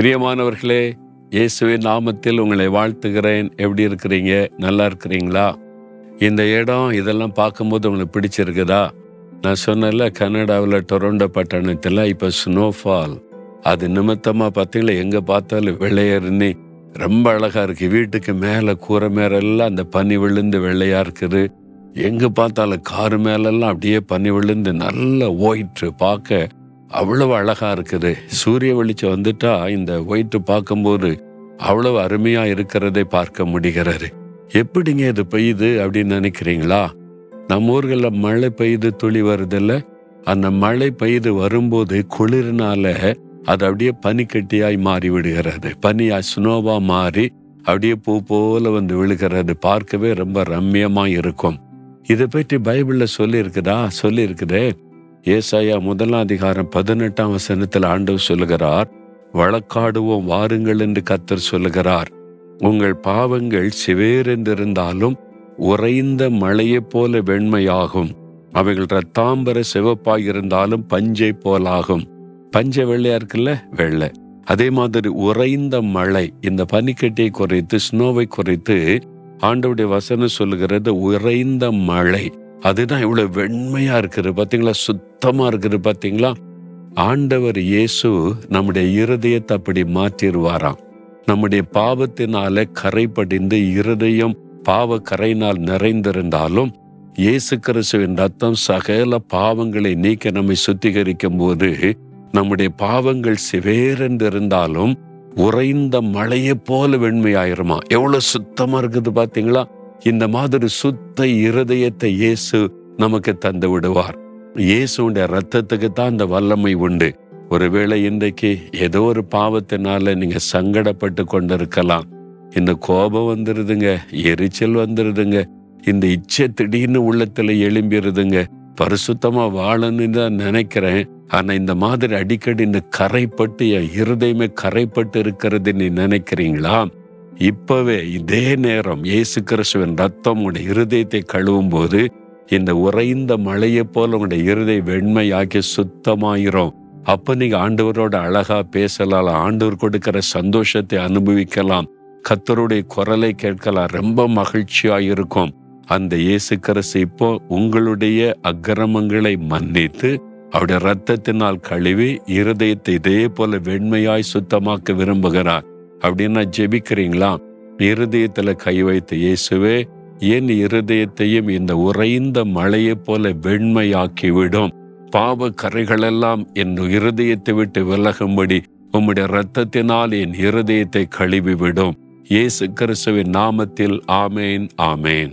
பிரியமானவர்களே இயேசுவின் நாமத்தில் உங்களை வாழ்த்துகிறேன். எப்படி இருக்கிறீங்க? நல்லா இருக்கிறீங்களா? இந்த இடம் இதெல்லாம் பார்க்கும்போது உங்களுக்கு பிடிச்சிருக்குதா? நான் சொன்னல கனடாவில் டொரண்டோ பட்டணத்தில் இப்போ ஸ்னோஃபால் அது நிமித்தமாக பார்த்தீங்களா? எங்கே பார்த்தாலும் வெள்ளையர்னி ரொம்ப அழகாக இருக்கு. வீட்டுக்கு மேலே கூரை மேலெல்லாம் அந்த பனி விழுந்து வெள்ளையாக இருக்குது. எங்கே பார்த்தாலும் காரு மேலெல்லாம் அப்படியே பனி விழுந்து நல்ல ஒயிட்டு பார்க்க அவ்வளவு அழகா இருக்குது. சூரிய வெளிச்சம் வந்துட்டா இந்த ஒயிட்டு பார்க்கும்போது அவ்வளவு அருமையா இருக்கிறதை பார்க்க முடிகிறது. எப்படிங்க இது பெய்யுது அப்படின்னு நினைக்கிறீங்களா? நம்ம ஊர்களில் மழை பெய்து துளி வருதில்ல? அந்த மழை பெய்து வரும்போது குளிர்னால அது அப்படியே பனிக்கட்டியாய் மாறி விடுகிறது பனியாய் ஸ்னோவா மாறி அப்படியே பூ போல வந்து விழுகிறது. பார்க்கவே ரொம்ப ரம்மியமா இருக்கும். இதை பற்றி பைபிள்ல சொல்லி இருக்குதா சொல்லி இருக்குதே ஏசாயா முதலாம் அதிகாரம் பதினெட்டாம் வசனத்தில் ஆண்டவர் சொல்லுகிறார் வழக்காடுவோம் வாருங்கள் என்று கத்தர் சொல்லுகிறார். உங்கள் பாவங்கள் சிவேரென்றிருந்தாலும் உறைந்த மழையைப் போல வெண்மையாகும். அவைகள் ரத்தாம்பர சிவப்பாயிருந்தாலும் பஞ்சை போலாகும். பஞ்சை வெள்ளையா இருக்குல்ல? வெள்ளை. அதே மாதிரி உறைந்த மழை இந்த பனிக்கட்டியை குறைத்து ஸ்னோவை குறைத்து ஆண்டவுடைய வசனம் சொல்லுகிறது உறைந்த மழை. அதுதான் இவ்வளவு வெண்மையா இருக்குது பாத்தீங்களா? சுத்தமா இருக்குது பாத்தீங்களா? ஆண்டவர் இயேசு நம்முடைய இருதயத்தை அப்படி மாற்றிடுவாராம். நம்முடைய பாவத்தினால கரை படிந்து இருதயம் பாவ கரையினால் நிறைந்திருந்தாலும் இயேசு கிறிஸ்துவின் ரத்தம் சகல பாவங்களை நீக்க நம்மை சுத்திகரிக்கும் போது நம்முடைய பாவங்கள் சிவேரென்றிருந்தாலும் உறைந்த மழையை போல வெண்மையாயிருமா? எவ்வளவு சுத்தமா இருக்குது பாத்தீங்களா? இந்த மாதிரி சுத்த இருதயத்தை இயேசு நமக்கு தந்து விடுவார். இயேசுடைய ரத்தத்துக்கு தான் அந்த வல்லமை உண்டு. ஒருவேளை இன்றைக்கு ஏதோ ஒரு பாவத்தினால நீங்க சங்கடப்பட்டு கொண்டிருக்கலாம். இந்த கோபம் வந்துருதுங்க எரிச்சல் வந்துருதுங்க இந்த இச்சை திடீர்னு உள்ளத்துல எழும்பிடுதுங்க பரிசுத்தமா வாழணும்னு தான் நினைக்கிறேன். ஆனா இந்த மாதிரி அடிக்கடி இந்த கரைப்பட்டு என் இருதயமே கரைப்பட்டு இருக்கிறது நீ நினைக்கிறீங்களா? இப்பவே இதே நேரம் இயேசு கிறிஸ்துவின் ரத்தம் உடைய இருதயத்தை கழுவும் போது இந்த உறைந்த மழையை போல உங்களுடைய இருதை வெண்மையாக்கி சுத்தமாயிரும். அப்ப நீங்க ஆண்டவரோட அழகா பேசலாம் ஆண்டவர் கொடுக்கிற சந்தோஷத்தை அனுபவிக்கலாம். கத்தருடைய குரலை கேட்கலாம் ரொம்ப மகிழ்ச்சியா இருக்கும். அந்த இயேசு கிறிஸ்து இப்போ உங்களுடைய அக்கிரமங்களை மன்னித்து அவருடைய ரத்தத்தினால் கழுவி இருதயத்தை இதே போல வெண்மையாய் சுத்தமாக்க விரும்புகிறார். அப்படின்னா ஜெபிக்கிறீங்களா? இருதயத்துல கை வைத்த இயேசுவே என் இருதயத்தையும் இந்த உறைந்த மழையைப் போல வெண்மையாக்கிவிடும். பாவ கரைகளெல்லாம் என் இருதயத்தை விட்டு விலகும்படி உம்முடைய இரத்தத்தினால் என் இருதயத்தை கழுவி விடும் இயேசு கிறிஸ்துவின் நாமத்தில் ஆமேன் ஆமேன்.